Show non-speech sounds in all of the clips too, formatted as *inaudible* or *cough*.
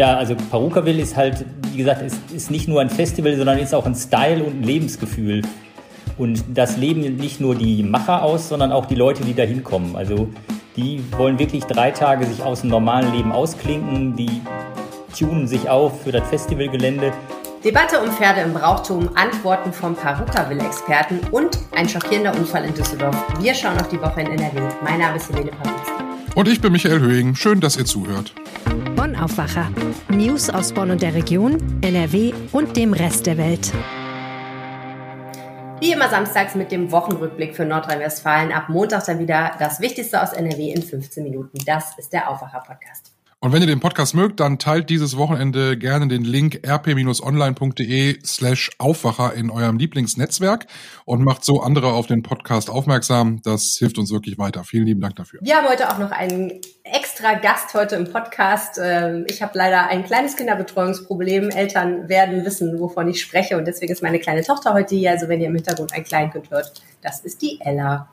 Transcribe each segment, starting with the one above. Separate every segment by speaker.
Speaker 1: Ja, also Parukaville ist halt, wie gesagt, ist, ist nicht nur ein Festival, sondern ist auch ein Style und ein Lebensgefühl. Und das leben nicht nur die Macher aus, sondern auch die Leute, die da hinkommen. Also die wollen wirklich drei Tage sich aus dem normalen Leben ausklinken, die tunen sich auf für das Festivalgelände.
Speaker 2: Debatte um Pferde im Brauchtum, Antworten vom Parukaville-Experten und ein schockierender Unfall in Düsseldorf. Wir schauen auf die Woche in NRW. Mein Name ist Helene Pawlitzki.
Speaker 3: Und ich bin Michael Höhing. Schön, dass ihr zuhört.
Speaker 4: Bonn Aufwacher. News aus Bonn und der Region, NRW und dem Rest der Welt.
Speaker 2: Wie immer samstags mit dem Wochenrückblick für Nordrhein-Westfalen. Ab Montag dann wieder das Wichtigste aus NRW in 15 Minuten. Das ist der Aufwacher-Podcast.
Speaker 3: Und wenn ihr den Podcast mögt, dann teilt dieses Wochenende gerne den Link rp-online.de slash Aufwacher in eurem Lieblingsnetzwerk und macht so andere auf den Podcast aufmerksam. Das hilft uns wirklich weiter. Vielen lieben Dank dafür.
Speaker 2: Wir haben heute auch noch einen extra Gast heute im Podcast. Ähm, ich habe leider ein kleines Kinderbetreuungsproblem. Eltern werden wissen, wovon ich spreche und deswegen ist meine kleine Tochter heute hier. Also wenn ihr im Hintergrund ein Kleinkind hört, das ist die Ella.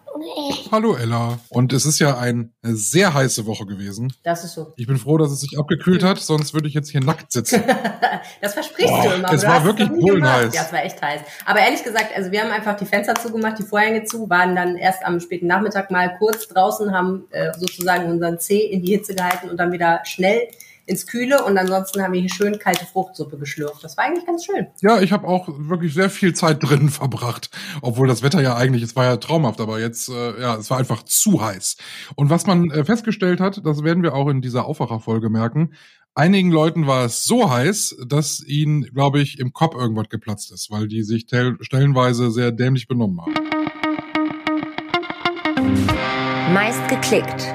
Speaker 3: Hallo Ella. Und es ist ja eine sehr heiße Woche gewesen.
Speaker 2: Das ist so.
Speaker 3: Ich bin froh, dass es sich abgekühlt hat, sonst würde ich jetzt hier nackt sitzen. *laughs*
Speaker 2: das versprichst
Speaker 3: Boah,
Speaker 2: du immer.
Speaker 3: es
Speaker 2: du
Speaker 3: war wirklich
Speaker 2: gemacht.
Speaker 3: bullenheiß.
Speaker 2: Ja, es war echt heiß. Aber ehrlich gesagt, also wir haben einfach die Fenster zugemacht, die Vorhänge zu, waren dann erst am späten Nachmittag mal kurz draußen, haben äh, sozusagen unseren Zeh in die Hitze gehalten und dann wieder schnell ins Kühle und ansonsten haben wir hier schön kalte Fruchtsuppe geschlürft. Das war eigentlich ganz schön.
Speaker 3: Ja, ich habe auch wirklich sehr viel Zeit drinnen *laughs* verbracht, obwohl das Wetter ja eigentlich, es war ja traumhaft, aber jetzt, äh, ja, es war einfach zu heiß. Und was man äh, festgestellt hat, das werden wir auch in dieser Aufwacherfolge merken, einigen Leuten war es so heiß, dass ihnen, glaube ich, im Kopf irgendwas geplatzt ist, weil die sich tel- stellenweise sehr dämlich benommen haben.
Speaker 4: Meist geklickt.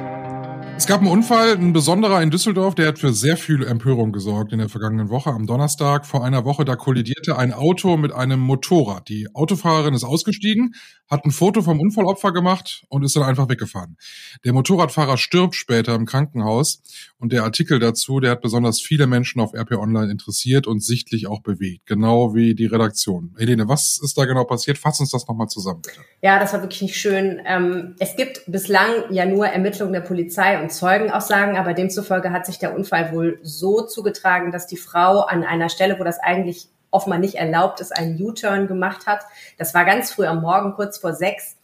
Speaker 3: Es gab einen Unfall, ein besonderer in Düsseldorf, der hat für sehr viel Empörung gesorgt in der vergangenen Woche. Am Donnerstag vor einer Woche, da kollidierte ein Auto mit einem Motorrad. Die Autofahrerin ist ausgestiegen, hat ein Foto vom Unfallopfer gemacht und ist dann einfach weggefahren. Der Motorradfahrer stirbt später im Krankenhaus und der Artikel dazu, der hat besonders viele Menschen auf RP Online interessiert und sichtlich auch bewegt. Genau wie die Redaktion. Helene, was ist da genau passiert? Fass uns das nochmal zusammen, bitte.
Speaker 2: Ja, das war wirklich nicht schön. Ähm, es gibt bislang ja nur Ermittlungen der Polizei und Zeugenaussagen, aber demzufolge hat sich der Unfall wohl so zugetragen, dass die Frau an einer Stelle, wo das eigentlich offenbar nicht erlaubt ist, einen U-Turn gemacht hat. Das war ganz früh am Morgen, kurz vor sechs.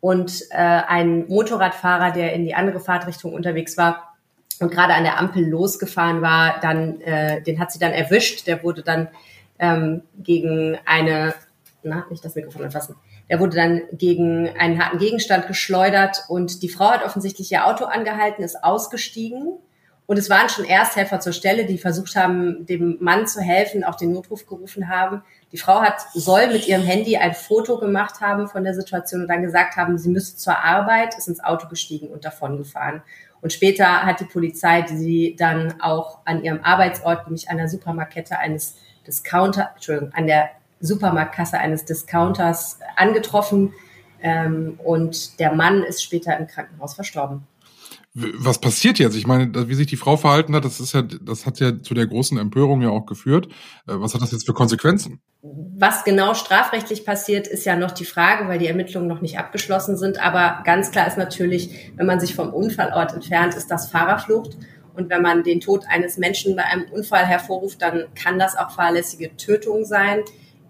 Speaker 2: Und äh, ein Motorradfahrer, der in die andere Fahrtrichtung unterwegs war und gerade an der Ampel losgefahren war, dann, äh, den hat sie dann erwischt. Der wurde dann ähm, gegen eine, na, nicht das Mikrofon anfassen. Der wurde dann gegen einen harten Gegenstand geschleudert und die Frau hat offensichtlich ihr Auto angehalten, ist ausgestiegen und es waren schon Ersthelfer zur Stelle, die versucht haben, dem Mann zu helfen, auch den Notruf gerufen haben. Die Frau hat, soll mit ihrem Handy ein Foto gemacht haben von der Situation und dann gesagt haben, sie müsse zur Arbeit, ist ins Auto gestiegen und davon gefahren. Und später hat die Polizei sie dann auch an ihrem Arbeitsort, nämlich an der Supermarkette eines Discounter, Entschuldigung, an der Supermarktkasse eines Discounters angetroffen. Ähm, und der Mann ist später im Krankenhaus verstorben.
Speaker 3: Was passiert jetzt? Ich meine, wie sich die Frau verhalten hat, das ist ja, das hat ja zu der großen Empörung ja auch geführt. Äh, Was hat das jetzt für Konsequenzen?
Speaker 2: Was genau strafrechtlich passiert, ist ja noch die Frage, weil die Ermittlungen noch nicht abgeschlossen sind. Aber ganz klar ist natürlich, wenn man sich vom Unfallort entfernt, ist das Fahrerflucht. Und wenn man den Tod eines Menschen bei einem Unfall hervorruft, dann kann das auch fahrlässige Tötung sein.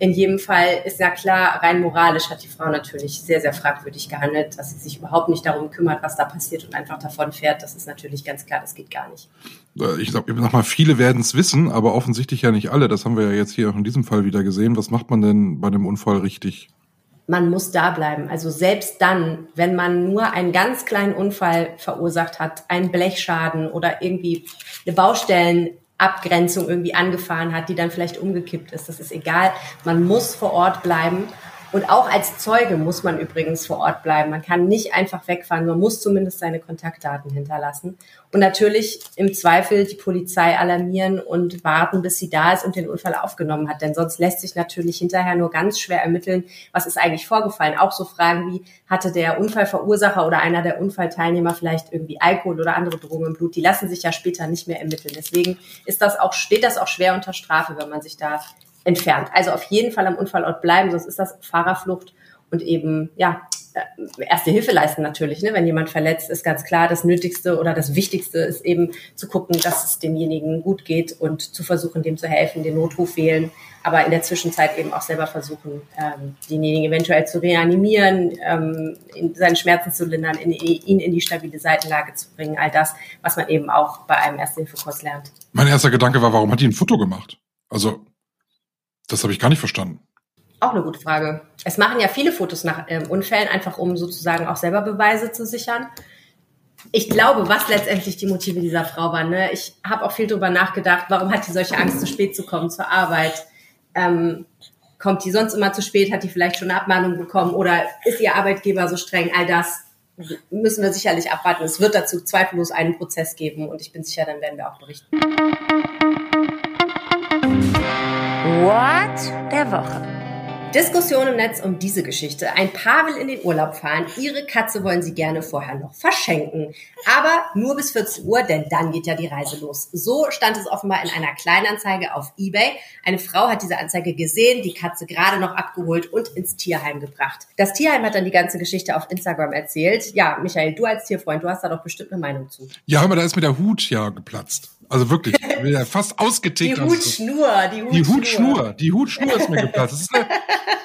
Speaker 2: In jedem Fall ist ja klar, rein moralisch hat die Frau natürlich sehr, sehr fragwürdig gehandelt, dass sie sich überhaupt nicht darum kümmert, was da passiert und einfach davon fährt. Das ist natürlich ganz klar, das geht gar nicht.
Speaker 3: Äh, Ich sag, sag mal, viele werden es wissen, aber offensichtlich ja nicht alle. Das haben wir ja jetzt hier auch in diesem Fall wieder gesehen. Was macht man denn bei einem Unfall richtig?
Speaker 2: man muss da bleiben. Also selbst dann, wenn man nur einen ganz kleinen Unfall verursacht hat, einen Blechschaden oder irgendwie eine Baustellenabgrenzung irgendwie angefahren hat, die dann vielleicht umgekippt ist, das ist egal. Man muss vor Ort bleiben. Und auch als Zeuge muss man übrigens vor Ort bleiben. Man kann nicht einfach wegfahren, man muss zumindest seine Kontaktdaten hinterlassen. Und natürlich im Zweifel die Polizei alarmieren und warten, bis sie da ist und den Unfall aufgenommen hat. Denn sonst lässt sich natürlich hinterher nur ganz schwer ermitteln, was ist eigentlich vorgefallen. Auch so Fragen wie, hatte der Unfallverursacher oder einer der Unfallteilnehmer vielleicht irgendwie Alkohol oder andere Drogen im Blut? Die lassen sich ja später nicht mehr ermitteln. Deswegen ist das auch, steht das auch schwer unter Strafe, wenn man sich da entfernt. Also auf jeden Fall am Unfallort bleiben, sonst ist das Fahrerflucht und eben, ja, äh, erste Hilfe leisten natürlich. Ne? Wenn jemand verletzt ist, ganz klar, das Nötigste oder das Wichtigste ist eben zu gucken, dass es demjenigen gut geht und zu versuchen, dem zu helfen, den Notruf wählen, aber in der Zwischenzeit eben auch selber versuchen, ähm, denjenigen eventuell zu reanimieren, ähm, in seinen Schmerzen zu lindern, in, ihn in die stabile Seitenlage zu bringen. All das, was man eben auch bei einem Erste-Hilfe-Kurs lernt.
Speaker 3: Mein erster Gedanke war, warum hat die ein Foto gemacht? Also, das habe ich gar nicht verstanden.
Speaker 2: Auch eine gute Frage. Es machen ja viele Fotos nach ähm, Unfällen, einfach um sozusagen auch selber Beweise zu sichern. Ich glaube, was letztendlich die Motive dieser Frau waren. Ne? Ich habe auch viel darüber nachgedacht, warum hat die solche Angst, zu spät zu kommen zur Arbeit? Ähm, kommt die sonst immer zu spät? Hat die vielleicht schon eine Abmahnung bekommen? Oder ist ihr Arbeitgeber so streng? All das müssen wir sicherlich abwarten. Es wird dazu zweifellos einen Prozess geben und ich bin sicher, dann werden wir auch berichten.
Speaker 4: What der Woche.
Speaker 2: Diskussion im Netz um diese Geschichte. Ein Paar will in den Urlaub fahren. Ihre Katze wollen sie gerne vorher noch verschenken. Aber nur bis 14 Uhr, denn dann geht ja die Reise los. So stand es offenbar in einer Kleinanzeige auf Ebay. Eine Frau hat diese Anzeige gesehen, die Katze gerade noch abgeholt und ins Tierheim gebracht. Das Tierheim hat dann die ganze Geschichte auf Instagram erzählt. Ja, Michael, du als Tierfreund, du hast da doch bestimmt eine Meinung zu.
Speaker 3: Ja, hör mal, da ist mir der Hut ja geplatzt. Also wirklich, *laughs* fast ausgetickt.
Speaker 2: Die Hutschnur,
Speaker 3: die Hutschnur. Die Hutschnur, die Hutschnur ist mir *laughs* geplatzt. Das ist, eine,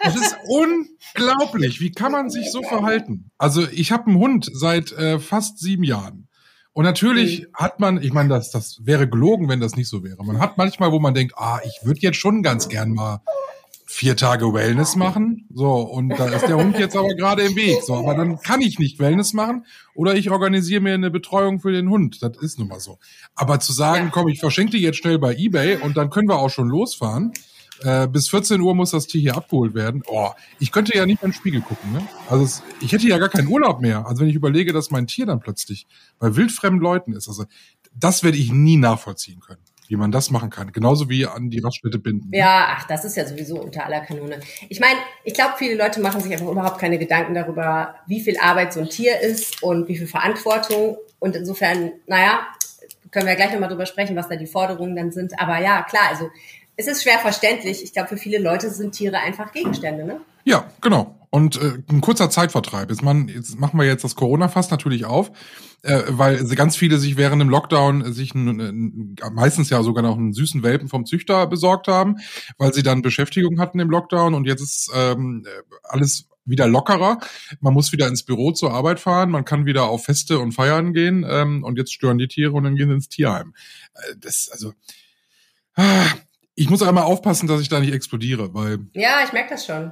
Speaker 3: das ist unglaublich. Wie kann man sich so verhalten? Also ich habe einen Hund seit äh, fast sieben Jahren. Und natürlich mhm. hat man, ich meine, das, das wäre gelogen, wenn das nicht so wäre. Man hat manchmal, wo man denkt, ah, ich würde jetzt schon ganz gern mal vier Tage Wellness machen. So, und da ist der Hund jetzt aber gerade im Weg. So, aber dann kann ich nicht Wellness machen oder ich organisiere mir eine Betreuung für den Hund. Das ist nun mal so. Aber zu sagen, komm, ich verschenke die jetzt schnell bei Ebay und dann können wir auch schon losfahren. Äh, bis 14 Uhr muss das Tier hier abgeholt werden. Oh, ich könnte ja nicht in den Spiegel gucken. Ne? Also es, ich hätte ja gar keinen Urlaub mehr. Also wenn ich überlege, dass mein Tier dann plötzlich bei wildfremden Leuten ist. Also das werde ich nie nachvollziehen können wie man das machen kann. Genauso wie an die Raststätte binden.
Speaker 2: Ja, ach, das ist ja sowieso unter aller Kanone. Ich meine, ich glaube, viele Leute machen sich einfach überhaupt keine Gedanken darüber, wie viel Arbeit so ein Tier ist und wie viel Verantwortung. Und insofern, naja, können wir gleich nochmal drüber sprechen, was da die Forderungen dann sind. Aber ja, klar, also es ist schwer verständlich. Ich glaube, für viele Leute sind Tiere einfach Gegenstände, ne?
Speaker 3: Ja, genau. Und äh, ein kurzer Zeitvertreib. Jetzt, man, jetzt machen wir jetzt das Corona-Fass natürlich auf, äh, weil ganz viele sich während dem Lockdown sich n, meistens ja sogar noch einen süßen Welpen vom Züchter besorgt haben, weil sie dann Beschäftigung hatten im Lockdown und jetzt ist ähm, alles wieder lockerer. Man muss wieder ins Büro zur Arbeit fahren, man kann wieder auf Feste und Feiern gehen ähm, und jetzt stören die Tiere und dann gehen sie ins Tierheim. Äh, das, also, ah, ich muss einmal aufpassen, dass ich da nicht explodiere, weil.
Speaker 2: Ja, ich merke das schon.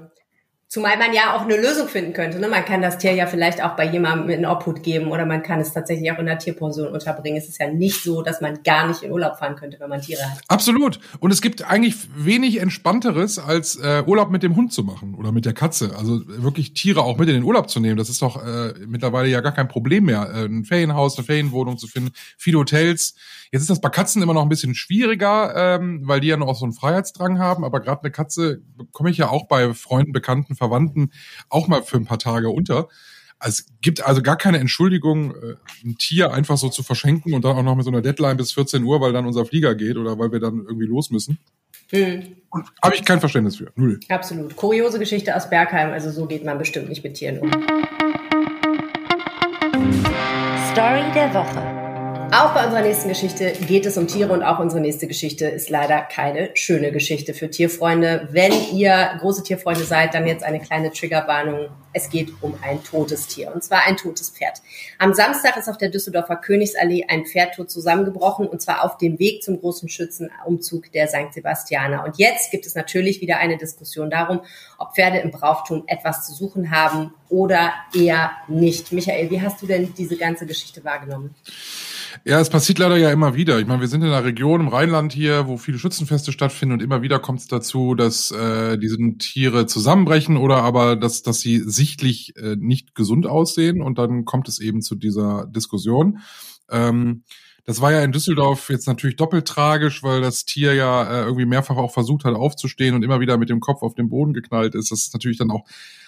Speaker 2: Zumal man ja auch eine Lösung finden könnte. Ne? Man kann das Tier ja vielleicht auch bei jemandem in Obhut geben oder man kann es tatsächlich auch in der Tierpension unterbringen. Es ist ja nicht so, dass man gar nicht in Urlaub fahren könnte, wenn man Tiere hat.
Speaker 3: Absolut. Und es gibt eigentlich wenig entspannteres, als äh, Urlaub mit dem Hund zu machen oder mit der Katze. Also wirklich Tiere auch mit in den Urlaub zu nehmen. Das ist doch äh, mittlerweile ja gar kein Problem mehr. Äh, ein Ferienhaus, eine Ferienwohnung zu finden, viele Hotels. Jetzt ist das bei Katzen immer noch ein bisschen schwieriger, ähm, weil die ja noch so einen Freiheitsdrang haben. Aber gerade eine Katze bekomme ich ja auch bei Freunden, Bekannten, Verwandten auch mal für ein paar Tage unter. Also es gibt also gar keine Entschuldigung, äh, ein Tier einfach so zu verschenken und dann auch noch mit so einer Deadline bis 14 Uhr, weil dann unser Flieger geht oder weil wir dann irgendwie los müssen. Hm. Habe ich kein Verständnis für. Null.
Speaker 2: Absolut. Kuriose Geschichte aus Bergheim. Also so geht man bestimmt nicht mit Tieren um.
Speaker 4: Story der Woche.
Speaker 2: Auch bei unserer nächsten Geschichte geht es um Tiere und auch unsere nächste Geschichte ist leider keine schöne Geschichte für Tierfreunde. Wenn ihr große Tierfreunde seid, dann jetzt eine kleine Triggerwarnung. Es geht um ein totes Tier und zwar ein totes Pferd. Am Samstag ist auf der Düsseldorfer Königsallee ein Pferd tot zusammengebrochen und zwar auf dem Weg zum großen Schützenumzug der St. Sebastianer. Und jetzt gibt es natürlich wieder eine Diskussion darum, ob Pferde im Brauchtum etwas zu suchen haben oder eher nicht. Michael, wie hast du denn diese ganze Geschichte wahrgenommen?
Speaker 3: Ja, es passiert leider ja immer wieder. Ich meine, wir sind in einer Region im Rheinland hier, wo viele Schützenfeste stattfinden und immer wieder kommt es dazu, dass äh, diese Tiere zusammenbrechen oder aber, dass, dass sie sichtlich äh, nicht gesund aussehen und dann kommt es eben zu dieser Diskussion. Ähm, das war ja in Düsseldorf jetzt natürlich doppelt tragisch, weil das Tier ja äh, irgendwie mehrfach auch versucht hat aufzustehen und immer wieder mit dem Kopf auf den Boden geknallt ist. Das ist natürlich dann auch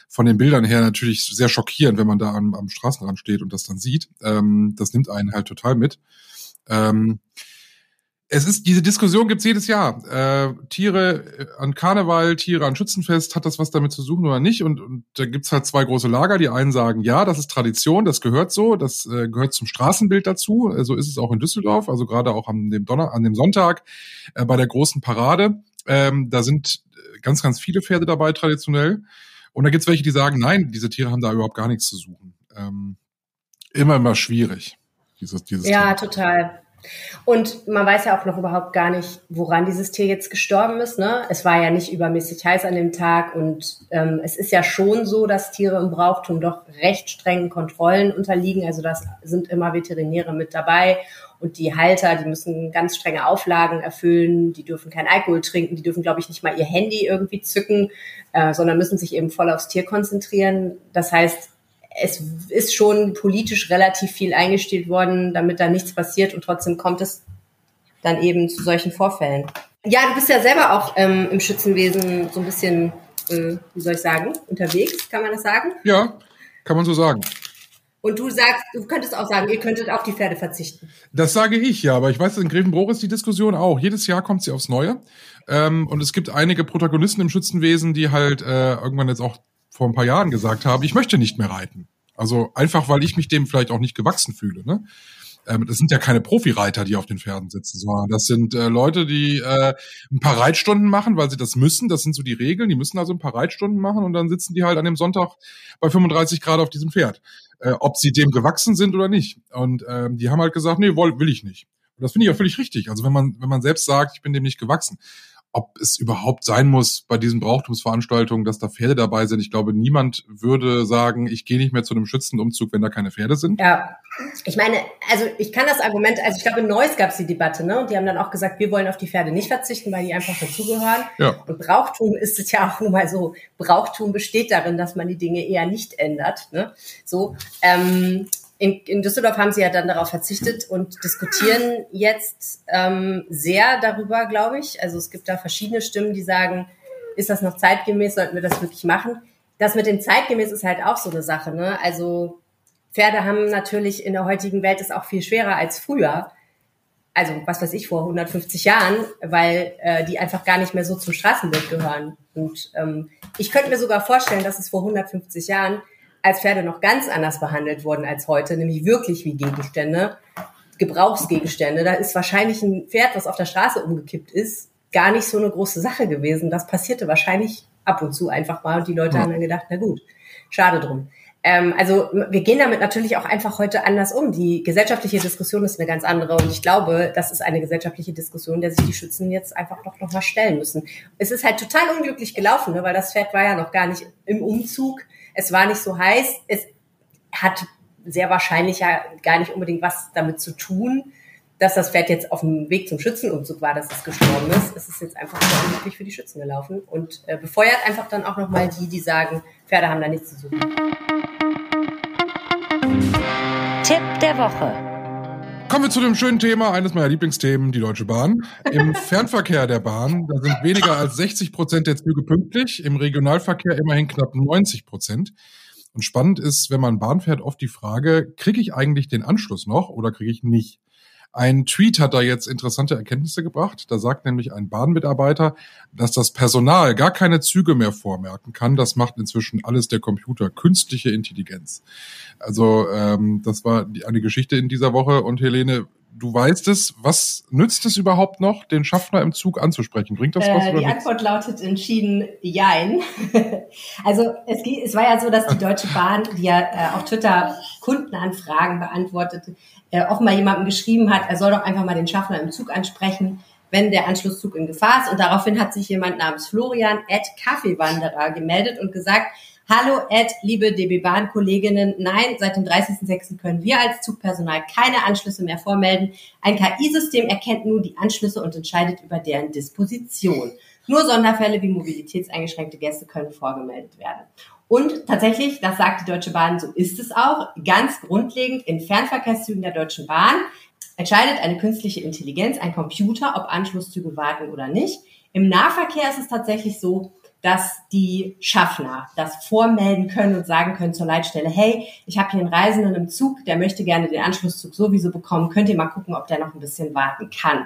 Speaker 3: von den Bildern her natürlich sehr schockierend, wenn man da am, am Straßenrand steht und das dann sieht. Ähm, das nimmt einen halt total mit. Ähm, es ist, diese Diskussion gibt's jedes Jahr. Äh, Tiere äh, an Karneval, Tiere an Schützenfest, hat das was damit zu suchen oder nicht? Und, und da gibt's halt zwei große Lager. Die einen sagen, ja, das ist Tradition, das gehört so, das äh, gehört zum Straßenbild dazu. Äh, so ist es auch in Düsseldorf, also gerade auch an dem Donner, an dem Sonntag äh, bei der großen Parade. Ähm, da sind äh, ganz, ganz viele Pferde dabei traditionell. Und da gibt's welche, die sagen, nein, diese Tiere haben da überhaupt gar nichts zu suchen. Ähm, immer, immer schwierig.
Speaker 2: Dieses, dieses ja, Thema. total. Und man weiß ja auch noch überhaupt gar nicht, woran dieses Tier jetzt gestorben ist. Ne? Es war ja nicht übermäßig heiß an dem Tag und ähm, es ist ja schon so, dass Tiere im Brauchtum doch recht strengen Kontrollen unterliegen. Also das sind immer Veterinäre mit dabei und die Halter, die müssen ganz strenge Auflagen erfüllen. Die dürfen kein Alkohol trinken, die dürfen, glaube ich, nicht mal ihr Handy irgendwie zücken, äh, sondern müssen sich eben voll aufs Tier konzentrieren. Das heißt, es ist schon politisch relativ viel eingestellt worden, damit da nichts passiert und trotzdem kommt es dann eben zu solchen Vorfällen. Ja, du bist ja selber auch ähm, im Schützenwesen so ein bisschen, äh, wie soll ich sagen, unterwegs, kann man das sagen?
Speaker 3: Ja, kann man so sagen.
Speaker 2: Und du sagst, du könntest auch sagen, ihr könntet auf die Pferde verzichten.
Speaker 3: Das sage ich ja, aber ich weiß, in Grevenbruch ist die Diskussion auch. Jedes Jahr kommt sie aufs Neue. Ähm, und es gibt einige Protagonisten im Schützenwesen, die halt äh, irgendwann jetzt auch vor ein paar Jahren gesagt habe, ich möchte nicht mehr reiten. Also einfach, weil ich mich dem vielleicht auch nicht gewachsen fühle. Ne? Ähm, das sind ja keine Profireiter, die auf den Pferden sitzen, sondern das sind äh, Leute, die äh, ein paar Reitstunden machen, weil sie das müssen. Das sind so die Regeln. Die müssen also ein paar Reitstunden machen und dann sitzen die halt an dem Sonntag bei 35 Grad auf diesem Pferd. Äh, ob sie dem gewachsen sind oder nicht. Und ähm, die haben halt gesagt, nee, will, ich nicht. Und das finde ich auch völlig richtig. Also wenn man, wenn man selbst sagt, ich bin dem nicht gewachsen ob es überhaupt sein muss bei diesen Brauchtumsveranstaltungen, dass da Pferde dabei sind. Ich glaube, niemand würde sagen, ich gehe nicht mehr zu einem Schützenumzug, wenn da keine Pferde sind.
Speaker 2: Ja, ich meine, also ich kann das Argument, also ich glaube, in Neuss gab es die Debatte, ne? Und die haben dann auch gesagt, wir wollen auf die Pferde nicht verzichten, weil die einfach dazugehören. Ja. Und Brauchtum ist es ja auch nun mal so. Brauchtum besteht darin, dass man die Dinge eher nicht ändert. Ne? So. Ähm, in, in Düsseldorf haben sie ja dann darauf verzichtet und diskutieren jetzt ähm, sehr darüber, glaube ich. Also es gibt da verschiedene Stimmen, die sagen, ist das noch zeitgemäß, sollten wir das wirklich machen? Das mit dem zeitgemäß ist halt auch so eine Sache. Ne? Also Pferde haben natürlich in der heutigen Welt es auch viel schwerer als früher. Also was weiß ich vor 150 Jahren, weil äh, die einfach gar nicht mehr so zum Straßenbild gehören. Und ähm, ich könnte mir sogar vorstellen, dass es vor 150 Jahren als Pferde noch ganz anders behandelt wurden als heute, nämlich wirklich wie Gegenstände, Gebrauchsgegenstände. Da ist wahrscheinlich ein Pferd, was auf der Straße umgekippt ist, gar nicht so eine große Sache gewesen. Das passierte wahrscheinlich ab und zu einfach mal und die Leute ja. haben dann gedacht, na gut, schade drum. Ähm, also wir gehen damit natürlich auch einfach heute anders um. Die gesellschaftliche Diskussion ist eine ganz andere und ich glaube, das ist eine gesellschaftliche Diskussion, der sich die Schützen jetzt einfach doch noch mal stellen müssen. Es ist halt total unglücklich gelaufen, ne, weil das Pferd war ja noch gar nicht im Umzug es war nicht so heiß. Es hat sehr wahrscheinlich ja gar nicht unbedingt was damit zu tun, dass das Pferd jetzt auf dem Weg zum Schützenumzug war, dass es gestorben ist. Es ist jetzt einfach sehr unglücklich für die Schützen gelaufen und äh, befeuert einfach dann auch nochmal die, die sagen, Pferde haben da nichts zu suchen.
Speaker 4: Tipp der Woche.
Speaker 3: Kommen wir zu dem schönen Thema, eines meiner Lieblingsthemen, die Deutsche Bahn. Im *laughs* Fernverkehr der Bahn, da sind weniger als 60 Prozent der Züge pünktlich, im Regionalverkehr immerhin knapp 90 Prozent. Und spannend ist, wenn man Bahn fährt, oft die Frage, kriege ich eigentlich den Anschluss noch oder kriege ich nicht? Ein Tweet hat da jetzt interessante Erkenntnisse gebracht. Da sagt nämlich ein Bahnmitarbeiter, dass das Personal gar keine Züge mehr vormerken kann. Das macht inzwischen alles der Computer, künstliche Intelligenz. Also ähm, das war die, eine Geschichte in dieser Woche. Und Helene, du weißt es, was nützt es überhaupt noch, den Schaffner im Zug anzusprechen? Bringt das was?
Speaker 2: Äh, die Antwort lautet entschieden Jein. *laughs* also es, es, war ja so, dass die Deutsche Bahn, die ja äh, auf Twitter Kundenanfragen beantwortet, äh, offenbar jemandem geschrieben hat, er soll doch einfach mal den Schaffner im Zug ansprechen, wenn der Anschlusszug in Gefahr ist. Und daraufhin hat sich jemand namens Florian Ed Kaffeewanderer gemeldet und gesagt, Hallo Ed, liebe DB Bahn Kolleginnen, nein, seit dem 30.06. können wir als Zugpersonal keine Anschlüsse mehr vormelden. Ein KI-System erkennt nun die Anschlüsse und entscheidet über deren Disposition. Nur Sonderfälle wie mobilitätseingeschränkte Gäste können vorgemeldet werden. Und tatsächlich, das sagt die Deutsche Bahn, so ist es auch, ganz grundlegend in Fernverkehrszügen der Deutschen Bahn entscheidet eine künstliche Intelligenz, ein Computer, ob Anschlusszüge warten oder nicht. Im Nahverkehr ist es tatsächlich so, dass die Schaffner das vormelden können und sagen können zur Leitstelle, hey, ich habe hier einen Reisenden im Zug, der möchte gerne den Anschlusszug sowieso bekommen, könnt ihr mal gucken, ob der noch ein bisschen warten kann.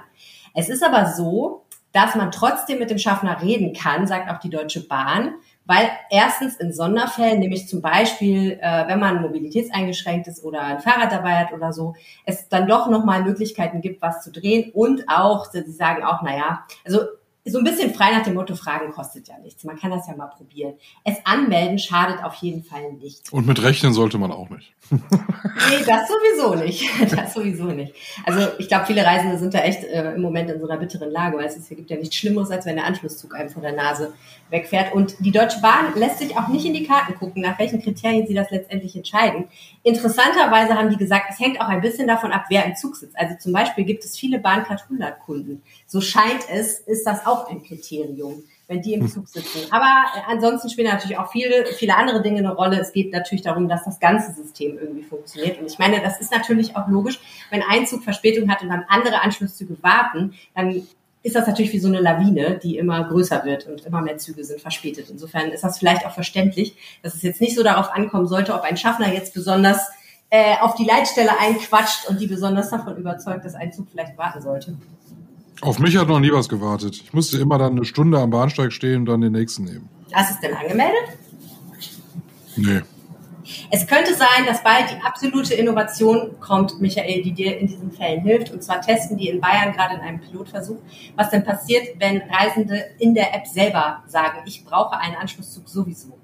Speaker 2: Es ist aber so, dass man trotzdem mit dem Schaffner reden kann, sagt auch die Deutsche Bahn, weil erstens in Sonderfällen, nämlich zum Beispiel, äh, wenn man mobilitätseingeschränkt ist oder ein Fahrrad dabei hat oder so, es dann doch nochmal Möglichkeiten gibt, was zu drehen und auch, sie sagen auch, naja, also so ein bisschen frei nach dem Motto, Fragen kostet ja nichts. Man kann das ja mal probieren. Es anmelden schadet auf jeden Fall nicht.
Speaker 3: Und mit rechnen sollte man auch nicht.
Speaker 2: nee, das sowieso nicht. *laughs* Das sowieso nicht. Also ich glaube, viele Reisende sind da echt äh, im Moment in so einer bitteren Lage, weil es ist, gibt ja nichts Schlimmeres, als wenn der Anschlusszug einem vor der Nase wegfährt. Und die Deutsche Bahn lässt sich auch nicht in die Karten gucken, nach welchen Kriterien sie das letztendlich entscheiden. Interessanterweise haben die gesagt, es hängt auch ein bisschen davon ab, wer im Zug sitzt. Also zum Beispiel gibt es viele Bahncard 100 Kunden. So scheint es, ist das auch ein Kriterium wenn die im Zug sitzen. Aber äh, ansonsten spielen natürlich auch viele, viele andere Dinge eine Rolle. Es geht natürlich darum, dass das ganze System irgendwie funktioniert. Und ich meine, das ist natürlich auch logisch, wenn ein Zug Verspätung hat und dann andere Anschlusszüge warten, dann ist das natürlich wie so eine Lawine, die immer größer wird und immer mehr Züge sind verspätet. Insofern ist das vielleicht auch verständlich, dass es jetzt nicht so darauf ankommen sollte, ob ein Schaffner jetzt besonders äh, auf die Leitstelle einquatscht und die besonders davon überzeugt, dass ein Zug vielleicht warten sollte.
Speaker 3: Auf mich hat noch nie was gewartet. Ich musste immer dann eine Stunde am Bahnsteig stehen und dann den nächsten nehmen.
Speaker 2: Hast du es denn angemeldet?
Speaker 3: Nee.
Speaker 2: Es könnte sein, dass bald die absolute Innovation kommt, Michael, die dir in diesen Fällen hilft. Und zwar testen die in Bayern gerade in einem Pilotversuch, was denn passiert, wenn Reisende in der App selber sagen, ich brauche einen Anschlusszug sowieso.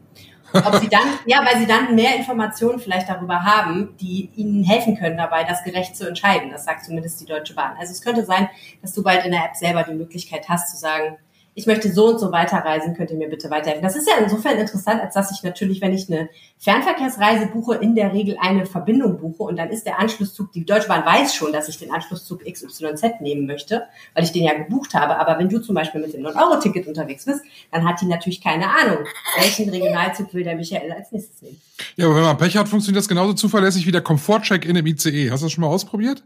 Speaker 2: Ob sie dann, ja, weil sie dann mehr Informationen vielleicht darüber haben, die ihnen helfen können dabei, das gerecht zu entscheiden. Das sagt zumindest die Deutsche Bahn. Also es könnte sein, dass du bald in der App selber die Möglichkeit hast zu sagen, ich möchte so und so weiterreisen, könnt ihr mir bitte weiterhelfen. Das ist ja insofern interessant, als dass ich natürlich, wenn ich eine Fernverkehrsreise buche, in der Regel eine Verbindung buche und dann ist der Anschlusszug, die Deutsche Bahn weiß schon, dass ich den Anschlusszug XYZ nehmen möchte, weil ich den ja gebucht habe. Aber wenn du zum Beispiel mit dem 9-Euro-Ticket unterwegs bist, dann hat die natürlich keine Ahnung, welchen Regionalzug will der Michael als nächstes nehmen.
Speaker 3: Ja, aber wenn man Pech hat, funktioniert das genauso zuverlässig wie der Komfortcheck in dem ICE. Hast du das schon mal ausprobiert?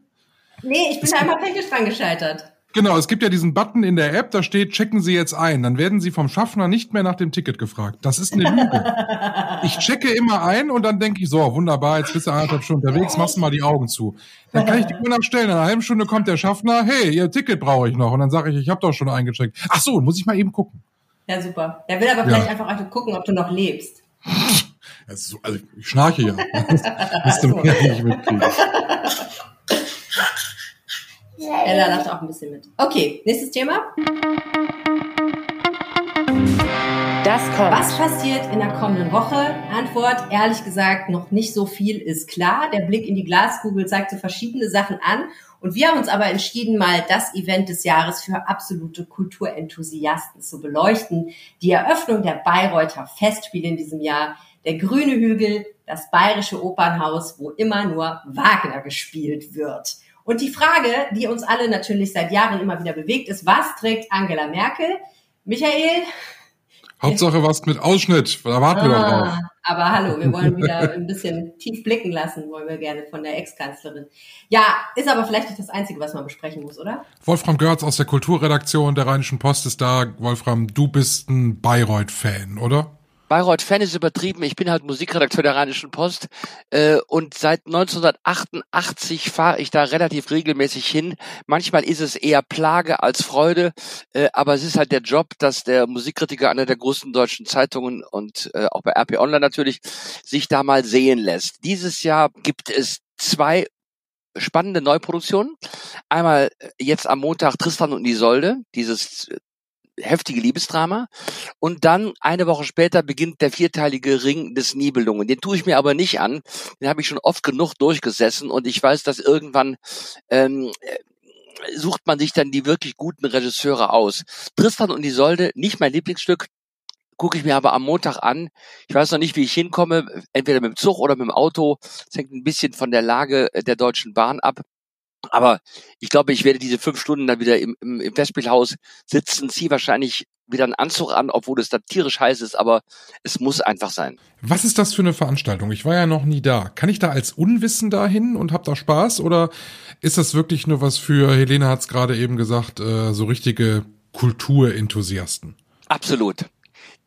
Speaker 2: Nee, ich bin da immer technisch dran gescheitert.
Speaker 3: Genau, es gibt ja diesen Button in der App, da steht, checken Sie jetzt ein. Dann werden Sie vom Schaffner nicht mehr nach dem Ticket gefragt. Das ist eine Lüge. *laughs* ich checke immer ein und dann denke ich, so, wunderbar, jetzt bist du eineinhalb Stunden unterwegs, machst du mal die Augen zu. Dann kann ich die Uhr nachstellen. In einer halben Stunde kommt der Schaffner, hey, Ihr Ticket brauche ich noch. Und dann sage ich, ich habe doch schon eingecheckt. Ach so, muss ich mal eben gucken.
Speaker 2: Ja, super. Der will aber vielleicht ja. einfach gucken, ob du noch lebst.
Speaker 3: Also, also ich schnarche ja. *laughs* Das müsste man ja nicht mitkriegen. *laughs*
Speaker 2: Ella lacht auch ein bisschen mit. Okay, nächstes Thema. Das kommt. Was passiert in der kommenden Woche? Antwort, ehrlich gesagt, noch nicht so viel ist klar. Der Blick in die Glaskugel zeigt so verschiedene Sachen an. Und wir haben uns aber entschieden, mal das Event des Jahres für absolute Kulturenthusiasten zu beleuchten. Die Eröffnung der Bayreuther Festspiele in diesem Jahr, der grüne Hügel, das bayerische Opernhaus, wo immer nur Wagner gespielt wird. Und die Frage, die uns alle natürlich seit Jahren immer wieder bewegt, ist, was trägt Angela Merkel? Michael?
Speaker 3: Hauptsache was mit Ausschnitt, da warten ah, wir doch drauf.
Speaker 2: Aber hallo, wir wollen *laughs* wieder ein bisschen tief blicken lassen, wollen wir gerne von der Ex-Kanzlerin. Ja, ist aber vielleicht nicht das Einzige, was man besprechen muss, oder?
Speaker 3: Wolfram Görz aus der Kulturredaktion der Rheinischen Post ist da. Wolfram, du bist ein Bayreuth-Fan, oder?
Speaker 5: Bayreuth-Fan ist übertrieben. Ich bin halt Musikredakteur der Rheinischen Post äh, und seit 1988 fahre ich da relativ regelmäßig hin. Manchmal ist es eher Plage als Freude, äh, aber es ist halt der Job, dass der Musikkritiker einer der großen deutschen Zeitungen und äh, auch bei RP Online natürlich sich da mal sehen lässt. Dieses Jahr gibt es zwei spannende Neuproduktionen. Einmal jetzt am Montag Tristan und Isolde, dieses heftige Liebesdrama. Und dann eine Woche später beginnt der vierteilige Ring des Nibelungen. Den tue ich mir aber nicht an. Den habe ich schon oft genug durchgesessen und ich weiß, dass irgendwann ähm, äh, sucht man sich dann die wirklich guten Regisseure aus. Tristan und Isolde, nicht mein Lieblingsstück, gucke ich mir aber am Montag an. Ich weiß noch nicht, wie ich hinkomme, entweder mit dem Zug oder mit dem Auto. Das hängt ein bisschen von der Lage der Deutschen Bahn ab. Aber ich glaube, ich werde diese fünf Stunden dann wieder im, im, im Festspielhaus sitzen, ziehe wahrscheinlich wieder einen Anzug an, obwohl es da tierisch heiß ist, aber es muss einfach sein.
Speaker 3: Was ist das für eine Veranstaltung? Ich war ja noch nie da. Kann ich da als Unwissender hin und hab da Spaß oder ist das wirklich nur was für, Helene hat es gerade eben gesagt, äh, so richtige Kulturenthusiasten?
Speaker 5: Absolut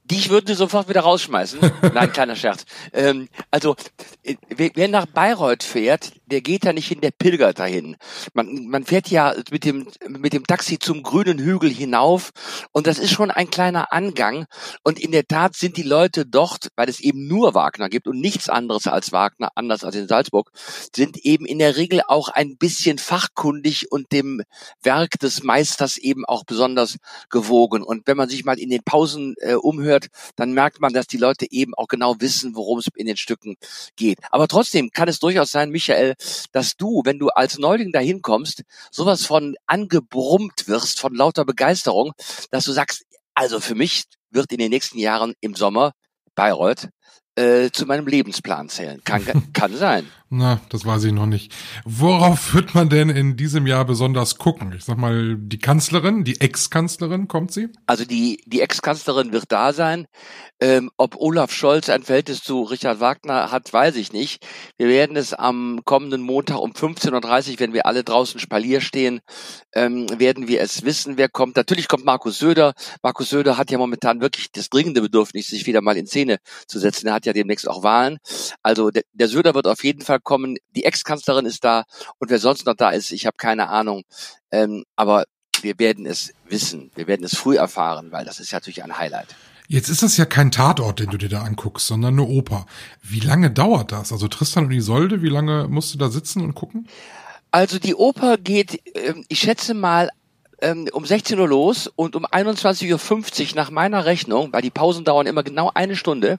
Speaker 5: Dich würden sie sofort wieder rausschmeißen. *laughs* Nein, kleiner Scherz. Ähm, also, äh, wer nach Bayreuth fährt, der geht da nicht hin, der pilgert dahin. Man, man fährt ja mit dem, mit dem Taxi zum grünen Hügel hinauf und das ist schon ein kleiner Angang. Und in der Tat sind die Leute dort, weil es eben nur Wagner gibt und nichts anderes als Wagner, anders als in Salzburg, sind eben in der Regel auch ein bisschen fachkundig und dem Werk des Meisters eben auch besonders gewogen. Und wenn man sich mal in den Pausen äh, umhört, hört, dann merkt man, dass die Leute eben auch genau wissen, worum es in den Stücken geht. Aber trotzdem kann es durchaus sein, Michael, dass du, wenn du als Neuling dahin kommst, sowas von angebrummt wirst von lauter Begeisterung, dass du sagst, also für mich wird in den nächsten Jahren im Sommer Bayreuth äh, zu meinem Lebensplan zählen. Kann, *laughs* kann sein.
Speaker 3: Na, das weiß ich noch nicht. Worauf wird man denn in diesem Jahr besonders gucken? Ich sag mal, die Kanzlerin, die Ex-Kanzlerin, kommt sie?
Speaker 5: Also die, die Ex-Kanzlerin wird da sein. Ähm, ob Olaf Scholz ein Verhältnis zu Richard Wagner hat, weiß ich nicht. Wir werden es am kommenden Montag um 15.30 Uhr, wenn wir alle draußen Spalier stehen, ähm, werden wir es wissen, wer kommt. Natürlich kommt Markus Söder. Markus Söder hat ja momentan wirklich das dringende Bedürfnis, sich wieder mal in Szene zu setzen. Er hat ja demnächst auch Wahlen. Also der, der Söder wird auf jeden Fall kommen. Die Ex-Kanzlerin ist da und wer sonst noch da ist, ich habe keine Ahnung. Ähm, aber wir werden es wissen. Wir werden es früh erfahren, weil das ist ja natürlich ein Highlight.
Speaker 3: Jetzt ist das ja kein Tatort, den du dir da anguckst, sondern eine Oper. Wie lange dauert das? Also Tristan und Isolde, wie lange musst du da sitzen und gucken?
Speaker 5: Also die Oper geht, ähm, ich schätze mal, ähm, um 16 Uhr los und um 21.50 Uhr nach meiner Rechnung, weil die Pausen dauern immer genau eine Stunde,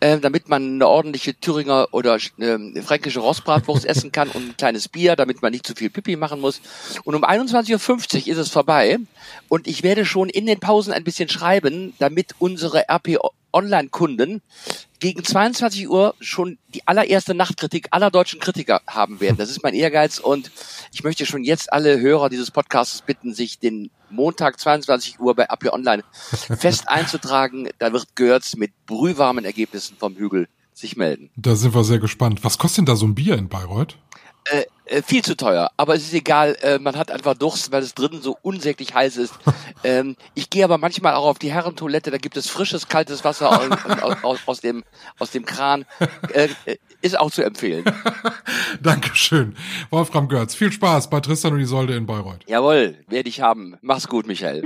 Speaker 5: äh, damit man eine ordentliche Thüringer oder äh, fränkische Rostbratwurst *laughs* essen kann und ein kleines Bier, damit man nicht zu viel Pipi machen muss. Und um 21.50 Uhr ist es vorbei und ich werde schon in den Pausen ein bisschen schreiben, damit unsere RP Online-Kunden gegen 22 Uhr schon die allererste Nachtkritik aller deutschen Kritiker haben werden. Das ist mein Ehrgeiz und ich möchte schon jetzt alle Hörer dieses Podcasts bitten, sich den Montag 22 Uhr bei AP Online fest *laughs* einzutragen. Da wird Görz mit brühwarmen Ergebnissen vom Hügel sich melden.
Speaker 3: Da sind wir sehr gespannt. Was kostet denn da so ein Bier in Bayreuth?
Speaker 5: Äh, äh, viel zu teuer, aber es ist egal, äh, man hat einfach Durst, weil es drinnen so unsäglich heiß ist. *laughs* ähm, ich gehe aber manchmal auch auf die Herrentoilette, da gibt es frisches, kaltes Wasser aus, aus, aus, dem, aus dem Kran. Äh, äh ist auch zu empfehlen. *laughs*
Speaker 3: Dankeschön. Wolfram Görz, viel Spaß bei Tristan und Isolde in Bayreuth.
Speaker 5: Jawohl, werde ich haben. Mach's gut, Michael.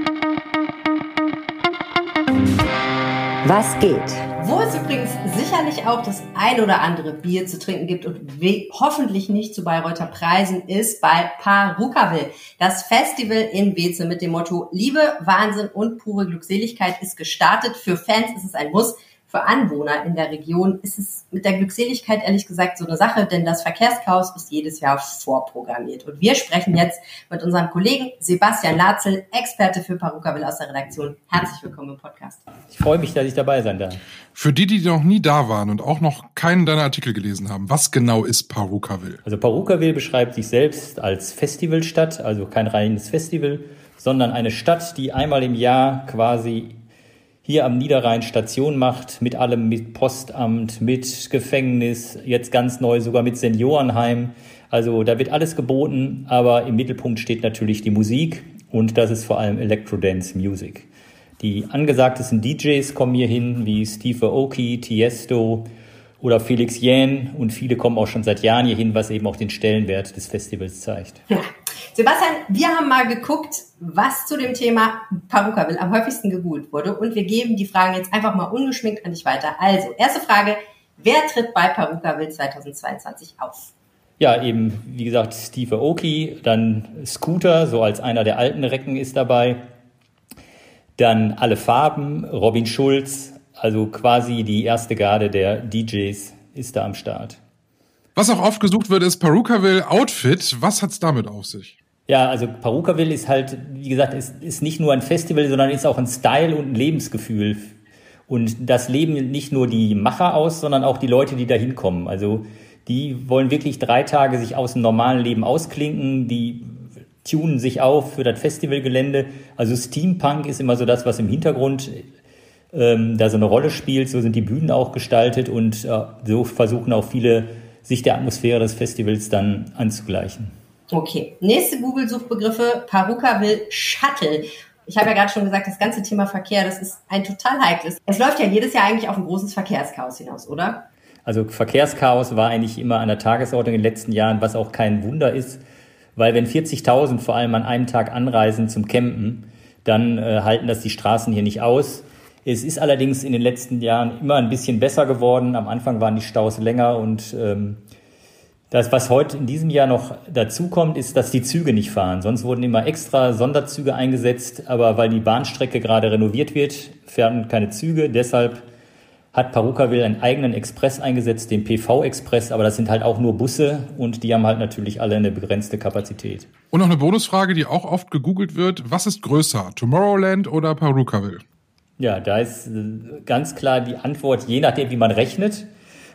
Speaker 2: Was geht? Wo es übrigens sicherlich auch das ein oder andere Bier zu trinken gibt und hoffentlich nicht zu Bayreuther Preisen ist bei Parukaville. Das Festival in Weze mit dem Motto Liebe, Wahnsinn und pure Glückseligkeit ist gestartet. Für Fans ist es ein Muss für Anwohner in der Region ist es mit der Glückseligkeit ehrlich gesagt so eine Sache, denn das Verkehrschaos ist jedes Jahr vorprogrammiert. Und wir sprechen jetzt mit unserem Kollegen Sebastian Latzel, Experte für Perukaville aus der Redaktion. Herzlich willkommen im Podcast.
Speaker 1: Ich freue mich, dass ich dabei sein darf.
Speaker 3: Für die, die noch nie da waren und auch noch keinen deiner Artikel gelesen haben, was genau ist Perukaville?
Speaker 1: Also Perukaville beschreibt sich selbst als Festivalstadt, also kein reines Festival, sondern eine Stadt, die einmal im Jahr quasi hier am Niederrhein Station macht, mit allem, mit Postamt, mit Gefängnis, jetzt ganz neu sogar mit Seniorenheim. Also da wird alles geboten, aber im Mittelpunkt steht natürlich die Musik und das ist vor allem Electro-Dance Music. Die angesagtesten DJs kommen hier hin, wie Steve Aoki, Tiesto oder Felix Jähn und viele kommen auch schon seit Jahren hier hin, was eben auch den Stellenwert des Festivals zeigt. Ja.
Speaker 2: Sebastian, wir haben mal geguckt, was zu dem Thema Perukaville am häufigsten gegoogelt wurde und wir geben die Fragen jetzt einfach mal ungeschminkt an dich weiter. Also, erste Frage, wer tritt bei Perukaville 2022 auf?
Speaker 1: Ja, eben, wie gesagt, Steve Aoki, dann Scooter, so als einer der alten Recken ist dabei. Dann alle Farben, Robin Schulz, also quasi die erste Garde der DJs ist da am Start.
Speaker 3: Was auch oft gesucht wird, ist Perukaville Outfit. Was hat's damit auf sich?
Speaker 1: Ja, also Perukaville ist halt, wie gesagt, ist, ist nicht nur ein Festival, sondern ist auch ein Style und ein Lebensgefühl. Und das leben nicht nur die Macher aus, sondern auch die Leute, die da hinkommen. Also die wollen wirklich drei Tage sich aus dem normalen Leben ausklinken, die tunen sich auf für das Festivalgelände. Also Steampunk ist immer so das, was im Hintergrund ähm, da so eine Rolle spielt. So sind die Bühnen auch gestaltet und äh, so versuchen auch viele, sich der Atmosphäre des Festivals dann anzugleichen.
Speaker 2: Okay, nächste Google-Suchbegriffe, Paruka will Shuttle. Ich habe ja gerade schon gesagt, das ganze Thema Verkehr, das ist ein total heikles. Es läuft ja jedes Jahr eigentlich auf ein großes Verkehrschaos hinaus, oder?
Speaker 1: Also Verkehrschaos war eigentlich immer an der Tagesordnung in den letzten Jahren, was auch kein Wunder ist, weil wenn 40.000 vor allem an einem Tag anreisen zum Campen, dann äh, halten das die Straßen hier nicht aus. Es ist allerdings in den letzten Jahren immer ein bisschen besser geworden. Am Anfang waren die Staus länger und ähm, das, was heute in diesem Jahr noch dazu kommt, ist, dass die Züge nicht fahren. Sonst wurden immer extra Sonderzüge eingesetzt, aber weil die Bahnstrecke gerade renoviert wird, fahren keine Züge. Deshalb hat Parukaville einen eigenen Express eingesetzt, den PV-Express, aber das sind halt auch nur Busse und die haben halt natürlich alle eine begrenzte Kapazität.
Speaker 3: Und noch eine Bonusfrage, die auch oft gegoogelt wird. Was ist größer, Tomorrowland oder Parukaville?
Speaker 1: Ja, da ist äh, ganz klar die Antwort, je nachdem, wie man rechnet.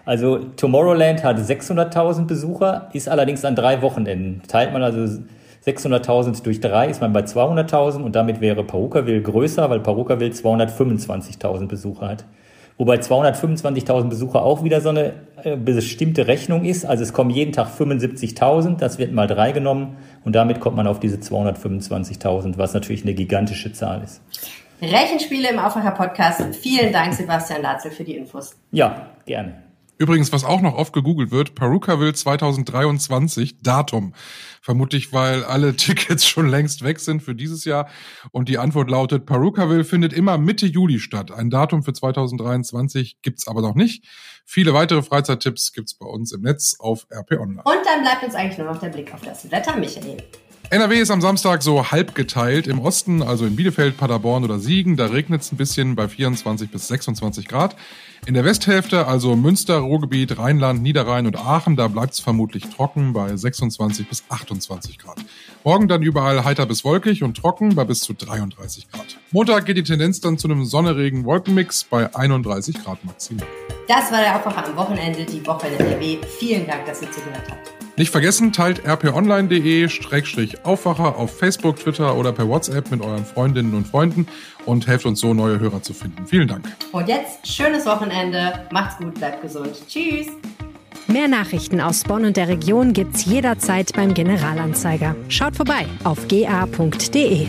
Speaker 1: Also Tomorrowland hat 600.000 Besucher, ist allerdings an drei Wochenenden. Teilt man also 600.000 durch drei, ist man bei 200.000 und damit wäre Parukaville größer, weil Parukaville 225.000 Besucher hat. Wobei 225.000 Besucher auch wieder so eine äh, bestimmte Rechnung ist. Also es kommen jeden Tag 75.000, das wird mal drei genommen und damit kommt man auf diese 225.000, was natürlich eine gigantische Zahl ist.
Speaker 2: Rechenspiele im Aufwacher Podcast. Vielen Dank, Sebastian Latzel, für die Infos.
Speaker 1: Ja, gerne.
Speaker 3: Übrigens, was auch noch oft gegoogelt wird, Perukaville 2023, Datum. Vermutlich, weil alle *laughs* Tickets schon längst weg sind für dieses Jahr. Und die Antwort lautet, Perukaville findet immer Mitte Juli statt. Ein Datum für 2023 gibt's aber noch nicht. Viele weitere Freizeittipps gibt's bei uns im Netz auf RP Online.
Speaker 2: Und dann bleibt uns eigentlich nur noch der Blick auf das Wetter, Michael.
Speaker 3: NRW ist am Samstag so halb geteilt. Im Osten, also in Bielefeld, Paderborn oder Siegen, da regnet es ein bisschen bei 24 bis 26 Grad. In der Westhälfte, also Münster, Ruhrgebiet, Rheinland, Niederrhein und Aachen, da bleibt es vermutlich trocken bei 26 bis 28 Grad. Morgen dann überall heiter bis wolkig und trocken bei bis zu 33 Grad. Montag geht die Tendenz dann zu einem sonneregen Wolkenmix bei 31 Grad maximal.
Speaker 2: Das war der Aufwacher am Wochenende, die Woche in NRW. Vielen Dank, dass ihr zugehört habt.
Speaker 3: Nicht vergessen, teilt rponline.de-aufwacher auf Facebook, Twitter oder per WhatsApp mit euren Freundinnen und Freunden und helft uns so, neue Hörer zu finden. Vielen Dank.
Speaker 2: Und jetzt schönes Wochenende. Macht's gut, bleibt gesund. Tschüss.
Speaker 4: Mehr Nachrichten aus Bonn und der Region gibt's jederzeit beim Generalanzeiger. Schaut vorbei auf ga.de.